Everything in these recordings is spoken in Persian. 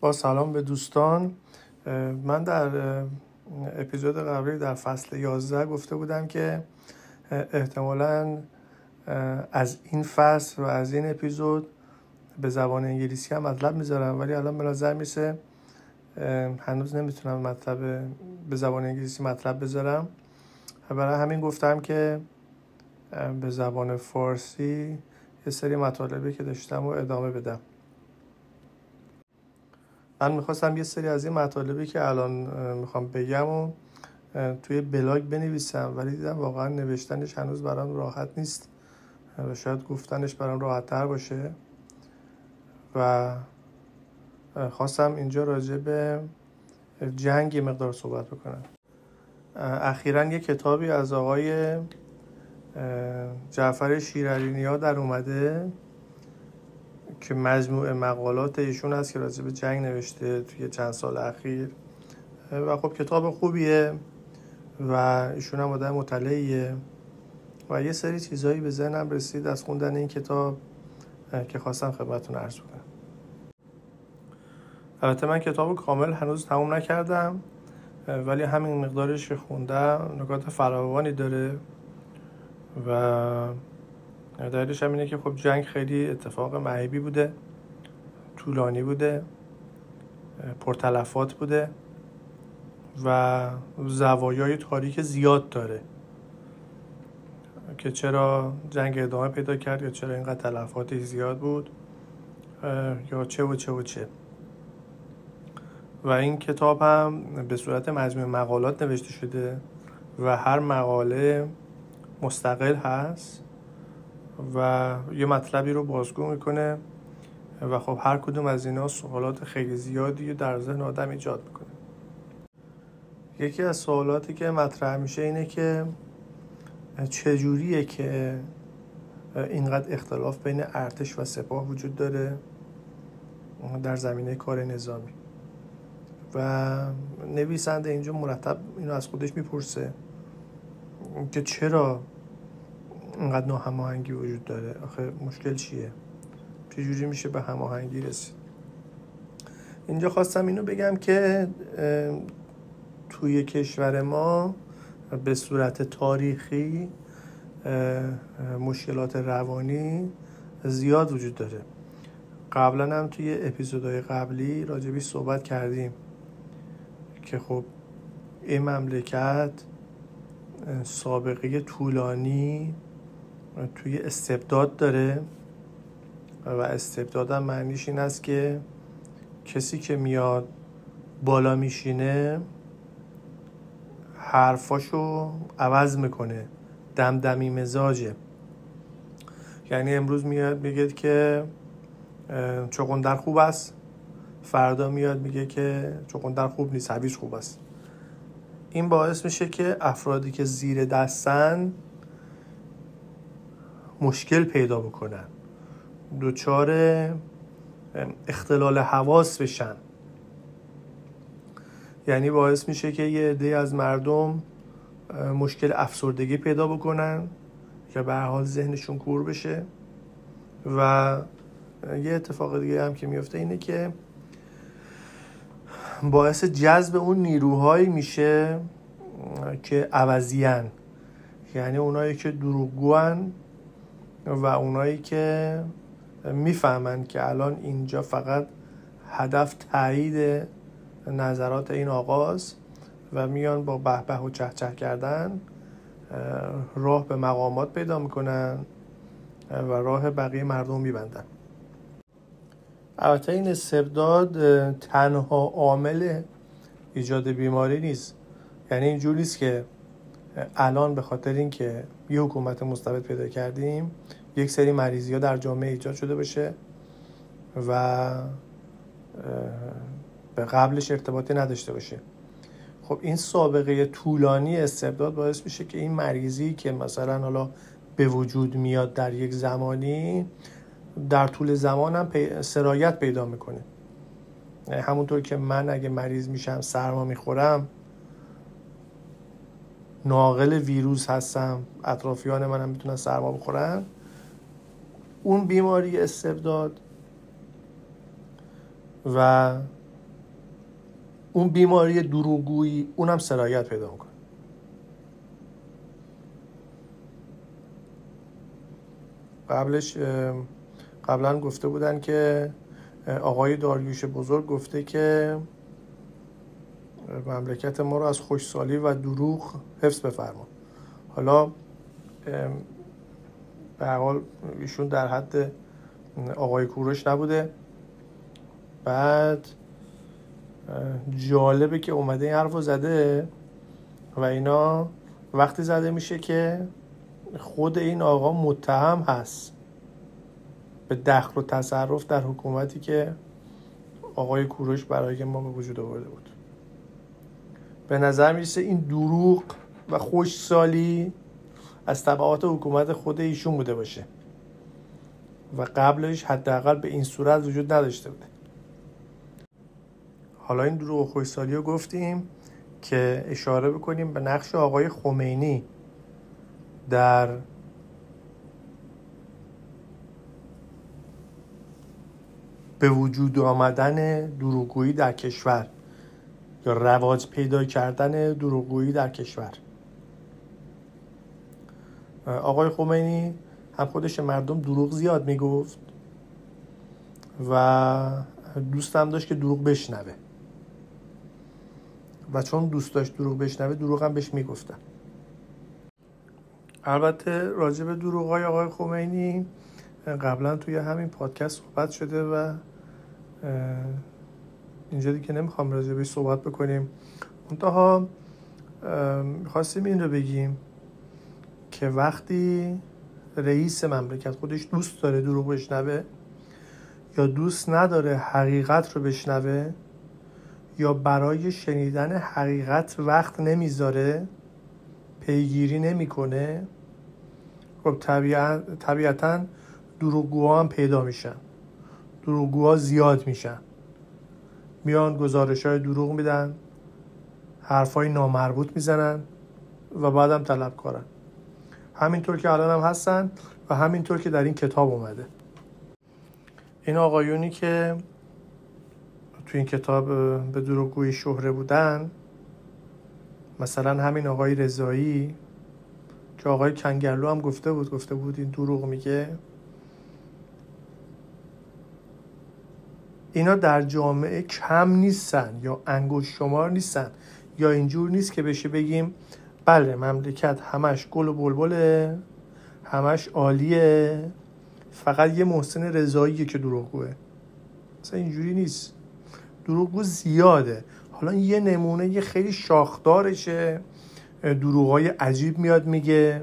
با سلام به دوستان. من در اپیزود قبلی در فصل 11 گفته بودم که احتمالا از این فصل و از این اپیزود به زبان انگلیسی هم مطلب می‌ذارم ولی الان به نظر میسه هنوز نمی‌تونم مطلب به زبان انگلیسی مطلب بذارم. برای همین گفتم که به زبان فارسی یه سری مطالبی که داشتم و ادامه بدم. من می‌خواستم یه سری از این مطالبی که الان می‌خوام بگم و توی بلاگ بنویسم ولی دیدم واقعا نوشتنش هنوز برام راحت نیست. و شاید گفتنش برام راحت تر باشه. و خواستم اینجا راجع به جنگ مقدار صحبت بکنم. اخیرا یه کتابی از آقای جعفر شیرعلی ها در اومده. که مجموع مقالات ایشون هست که راجع به جنگ نوشته توی چند سال اخیر. و خب کتاب خوبیه و ایشون هم آدم مطلعیه. و یه سری چیزهایی به ذهنم رسید از خوندن این کتاب که خواستم خدمتتون عرض کنم. البته من کتاب کامل هنوز تموم نکردم ولی همین مقدارش که خوندم نکات فراوانی داره. و دلیلش هم اینه که خب جنگ خیلی اتفاق معیبی بوده طولانی بوده پرتلفات بوده و زوایای تاریک زیاد داره که چرا جنگ ادامه پیدا کرد یا چرا اینقدر تلفاتی زیاد بود یا چه و چه و چه. و این کتاب هم به صورت مجموع مقالات نوشته شده و هر مقاله مستقل هست. و یه مطلبی رو بازگو می‌کنه و خب هر کدوم از اینا سوالات خیلی زیادی در ذهن آدم ایجاد می‌کنه. یکی از سوالاتی که مطرح میشه اینه که چجوریه که اینقدر اختلاف بین ارتش و سپاه وجود داره در زمینه کار نظامی؟ و نویسنده اینجا مرتب اینو از خودش می‌پرسه که چرا اینقدر ناهماهنگی وجود داره. آخه مشکل چیه؟ چجوری میشه به هماهنگی رسید؟ اینجا خواستم اینو بگم که توی کشور ما به صورت تاریخی مشکلات روانی زیاد وجود داره. قبلا هم توی اپیزودهای قبلی راجبی صحبت کردیم که خب این مملکت سابقه طولانی توی استبداد داره و استبداد هم معنیش این است که کسی که میاد بالا میشینه حرفاشو عوض می‌کنه دمدمی مزاجه. یعنی امروز میاد میگه که چقندر خوب است. فردا میاد میگه که چقندر خوب نیست هویج خوب است. این باعث میشه که افرادی که زیر دستن مشکل پیدا بکنن. دچار اختلال حواس بشن. یعنی باعث میشه که یه عده از مردم مشکل افسردگی پیدا بکنن که به حال ذهنشون کور بشه. و یه اتفاق دیگه هم که میفته اینه که باعث جذب اون نیروهایی میشه که عوضیان یعنی اونایی که دروغگوان و اونایی که می‌فهمند که الان اینجا فقط هدف تایید نظرات این آقاست و میان با به و چه چه کردن راه به مقامات پیدا می‌کنن و راه بقیه مردم میبندن. البته این استبداد تنها عامل ایجاد بیماری نیست. یعنی اینجوری نیست که الان به خاطر اینکه یه حکومت مستبد پیدا کردیم. یک سری مریضی ها در جامعه ایجاد شده باشه و به قبلش ارتباطی نداشته باشه. خب این سابقه طولانی استبداد باعث میشه که این مریضی که مثلا حالا به وجود میاد در یک زمانی در طول زمان هم سرایت پیدا می‌کنه. همونطور که من اگه مریض میشم سرما می‌خورم ناقل ویروس هستم اطرافیان منم می‌تونن سرما بخورن. اون بیماری استبداد و اون بیماری دروغگویی اونم سرایت پیدا می‌کنه. قبلش قبلا گفته بودن که آقای داریوش بزرگ گفته که مملکت ما رو از خوشسالی و دروغ حفظ بفرما. حالا به حال ایشون در حد آقای کوروش نبوده. بعد جالبه که اومده این حرف زده و اینا وقتی زده میشه که خود این آقا متهم هست به دخل و تصرف در حکومتی که آقای کوروش برای ما به وجود آورده بود. به نظر می‌رسه این دروغ و خوشسالی از طبعات حکومت خود ایشون بوده باشه. و قبلش حداقل به این صورت وجود نداشته بوده. حالا این دروغ و خوشسالی رو گفتیم که اشاره بکنیم به نقش آقای خمینی در به وجود آمدن دروغگویی در کشور. یا رواج پیدا کردن دروغگویی در کشور. آقای خمینی هم خودش مردم دروغ زیاد می‌گفت و دوستم داشت که دروغ بشنوه. و چون دوست داشت دروغ بشنوه دروغ هم بهش می‌گفتن. البته راجع به دروغ های آقای خمینی قبلا توی همین پادکست صحبت شده و اینجا دیگه نمی‌خوام راجع بهش صحبت بکنیم. منتها خواستیم این رو بگیم که وقتی رئیس مملکت خودش دوست داره دروغ بشنوه یا دوست نداره حقیقت رو بشنوه یا برای شنیدن حقیقت وقت نمی‌ذاره پیگیری نمی‌کنه خب طبیعتا دروغگوها هم پیدا میشن. دروغگوها زیاد میشن. میان گزارش های دروغ میدن حرفای نامربوط می‌زنن و بعدم طلب کارن. همینطور که الان هم هستن و همینطور که در این کتاب اومده. این آقایونی که تو این کتاب به دروغگویی شهره بودن مثلا همین آقای رضایی که آقای کنگرلو هم گفته بود گفته بود این دروغ میگه. اینا در جامعه کم نیستن یا انگوش شمار نیستن یا اینجور نیست که بشه بگیم بله مملکت همش گل و بلبله همش عالیه فقط یه محسن رضاییه که دروغگوه. مثلا اینجوری نیست. دروغگو زیاده. حالا یه نمونه یه خیلی شاخدارشه. دروغای عجیب میاد میگه.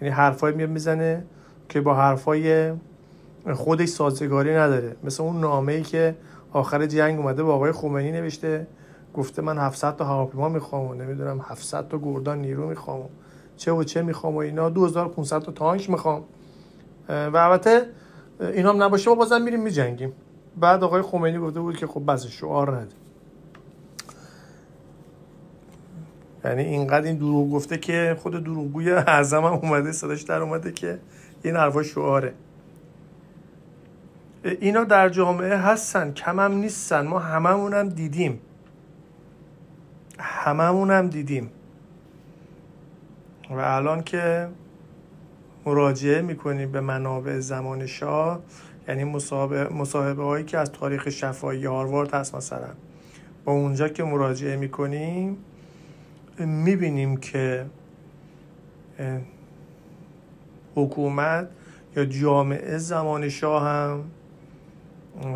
یعنی حرفای میاد می‌زنه که با حرفای خودش سازگاری نداره. مثل اون نامه ای که آخر جنگ اومده با آقای خمینی نوشته گفته من 700 تا هواپیما می‌خوام و نمی‌دونم 700 تا گردان نیرو می‌خوام چه و چه می‌خوام و اینا 2500 تا تانک می‌خوام. و البته اینا هم نباشه ما بازم میریم میجنگیم. بعد آقای خمینی گفته بود که خب بس شعار نده. یعنی اینقدر این دروغ گفته که خود دروغگوی اعظم هم اومده صداش در اومده که این حرفا شعاره. اینا در جامعه هستن کم هم نیستن. ما هممون هم دیدیم. هممون هم دیدیم. و الان که مراجعه می‌کنیم به منابع زمان شاه یعنی مصاحبه هایی که از تاریخ شفایی هاروارد هست مثلا. با اونجا که مراجعه می‌کنیم می‌بینیم که حکومت یا جامعه زمان شاه هم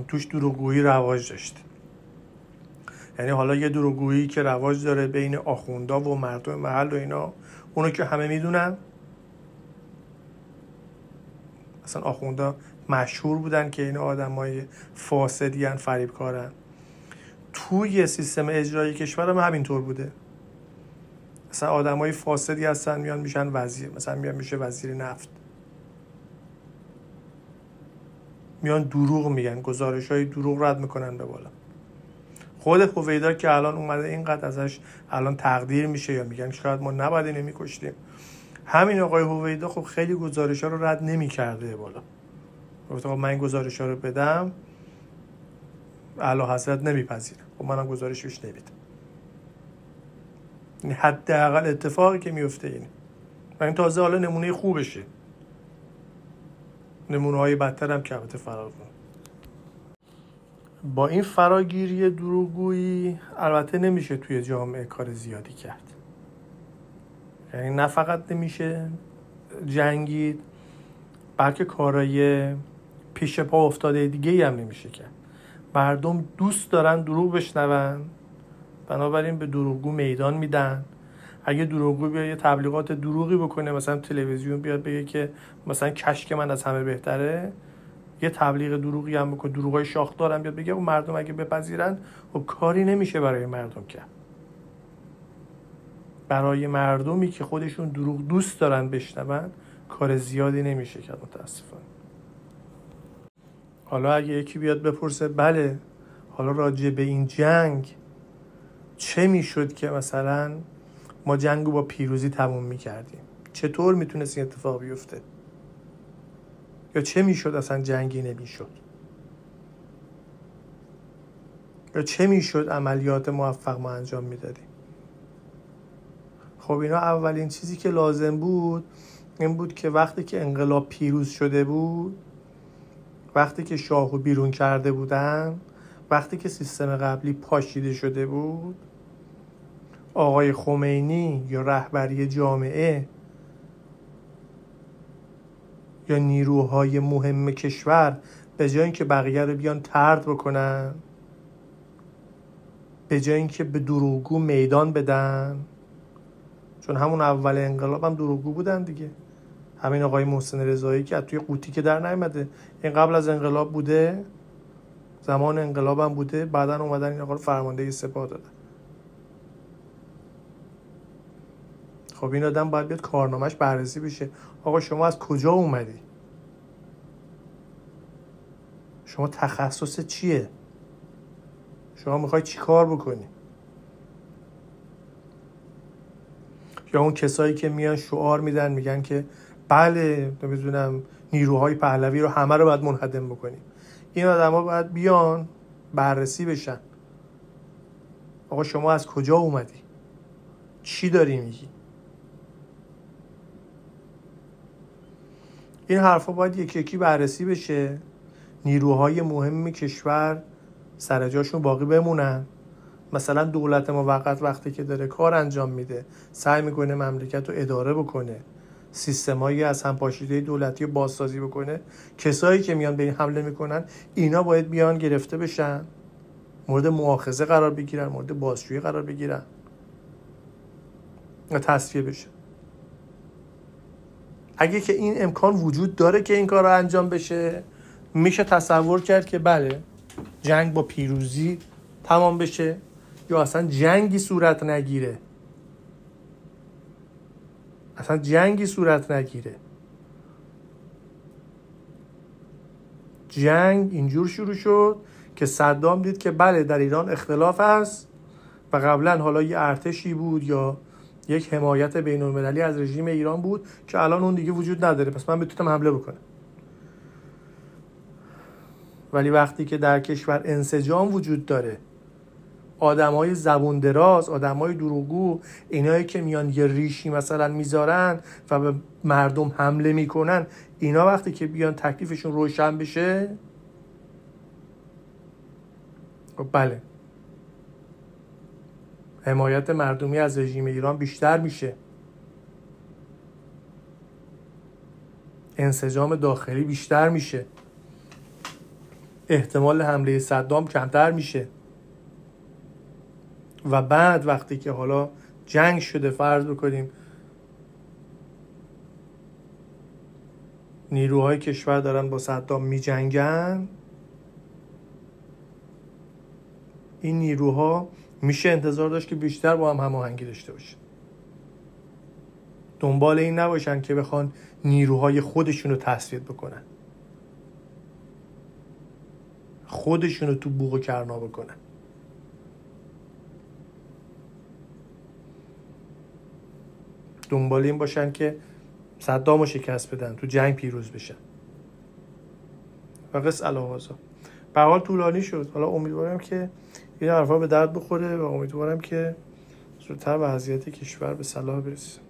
توش دروغگویی رواج داشته. یعنی حالا یه دروغگویی که رواج داره بین آخوندا و مردم محل و اینا اونو که همه می‌دونن. اصلا آخوندا مشهور بودن که این آدم های فاسدی فریبکارن. توی سیستم اجرایی کشور هم همینطور بوده. مثلا آدم های فاسدی هستن میان میشن وزیر مثلا میان میشه وزیر نفت. میان دروغ میگن گزارش های دروغ رد می‌کنن به بالا. خود هویدا که الان اومده اینقدر ازش الان تقدیر میشه یا میگن شاید ما نباید اینو میکشتیم. همین آقای هویدا خب خیلی گزارش ها رو رد نمی‌کرده بالا. گفته خب من این گزارش ها رو بدم اعلی حضرت نمیپذیره. خب منم گزارش بیش نمیدم. یعنی حداقل اتفاقی که میفته اینه. و این تازه حالا نمونه خوبشه. نمونه های بدتر هم که البته فرار با این فراگیری دروغگویی البته نمیشه توی جامعه کار زیادی کرد. یعنی نه فقط نمیشه جنگید بلکه کارای پیش پا افتاده دیگه هم نمیشه کرد. مردم دوست دارن دروغ بشنون بنابراین به دروغگو میدان میدن. اگه دروغگو بیا یه تبلیغات دروغی بکنه مثلا تلویزیون بیاد بگه که مثلا کشک من از همه بهتره. یه تبلیغ دروغی هم بکنه دروغای شاخ دارم بیاد بگه و مردم اگه بپذیرن و خب کاری نمیشه برای مردم کرد. برای مردمی که خودشون دروغ دوست دارن بشنون کار زیادی نمیشه کرد متاسفانه. حالا اگه یکی بیاد بپرسه بله حالا راجع به این جنگ چه می‌شد که مثلا ما جنگ رو با پیروزی تموم می‌کردیم. چطور می‌تونست این اتفاق بیفته؟ یا چه می‌شد اصلا جنگی نمی‌شد؟ یا چه می‌شد عملیات موفق ما انجام می‌دادیم؟ خب اینا اولین چیزی که لازم بود این بود که وقتی که انقلاب پیروز شده بود وقتی که شاهو بیرون کرده بودن وقتی که سیستم قبلی پاشیده شده بود آقای خمینی یا رهبری جامعه یا نیروهای مهم کشور به جای اینکه بقیه رو بیان ترد بکنن به جای اینکه به دروغگو میدان بدن. چون همون اول انقلاب هم دروغگو بودن دیگه. همین آقای محسن رضایی که توی قوطی که در نیامده. این قبل از انقلاب بوده زمان انقلاب هم بوده بعدا اومدن این آقا رو فرمانده سپاه دادن. خب این آدم باید بیاد کارنامهش بررسی بشه. آقا شما از کجا اومدی؟ شما تخصص چیه؟ شما می‌خوای چی کار بکنی؟ یا اون کسایی که میان شعار میدن میگن که بله نمی‌دونم نیروهای پهلوی رو همه رو باید منهدم بکنیم. این آدم ها باید بیان بررسی بشن. آقا شما از کجا اومدی؟ چی داری میگی؟ این حرفا باید یکی یکی بررسی بشه. نیروهای مهم کشور سر جاشون باقی بمونن. مثلا دولت موقت وقتی که داره کار انجام میده سعی می‌کنه مملکت رو اداره بکنه. سیستمایی از هم پاشیده دولتی رو بازسازی بکنه. کسایی که میان به این حمله می‌کنن اینا باید بیان گرفته بشن. مورد مؤاخذه قرار بگیرن مورد بازجویی قرار بگیرن. و تصفیه بشه. اگه که این امکان وجود داره که این کار رو انجام بشه میشه تصور کرد که بله جنگ با پیروزی تمام بشه یا اصلا جنگی صورت نگیره. اصلا جنگی صورت نگیره. جنگ اینجور شروع شد که صدام دید که بله در ایران اختلاف هست و قبلا حالا یه ارتشی بود یا یک حمایت بین المللی از رژیم ایران بود که الان اون دیگه وجود نداره. پس من بتونم حمله بکنم. ولی وقتی که در کشور انسجام وجود داره های زبون دراز های دروغگو اینایی که میان یه ریشی مثلا می‌ذارن و به مردم حمله می‌کنن اینا وقتی که بیان تکلیفشون روشن بشه؟ خب بله. حمایت مردمی از رژیم ایران بیشتر میشه. انسجام داخلی بیشتر میشه. احتمال حمله صدام کمتر میشه. و بعد وقتی که حالا جنگ شده فرض بکنیم نیروهای کشور دارن با صدام می جنگن این نیروها میشه انتظار داشت که بیشتر با هم هماهنگی داشته باشن. دنبال این نباشن که بخوان نیروهای خودشون رو تصفیه بکنن. خودشون رو تو بوق و کرنا بکنن. دنبال این باشن که صدام رو شکست بدن تو جنگ پیروز بشن. و قص به حال طولانی شد. حالا امیدوارم که این حرفا به درد بخوره و امیدوارم که زودتر وضعیت کشور به صلاح برسه.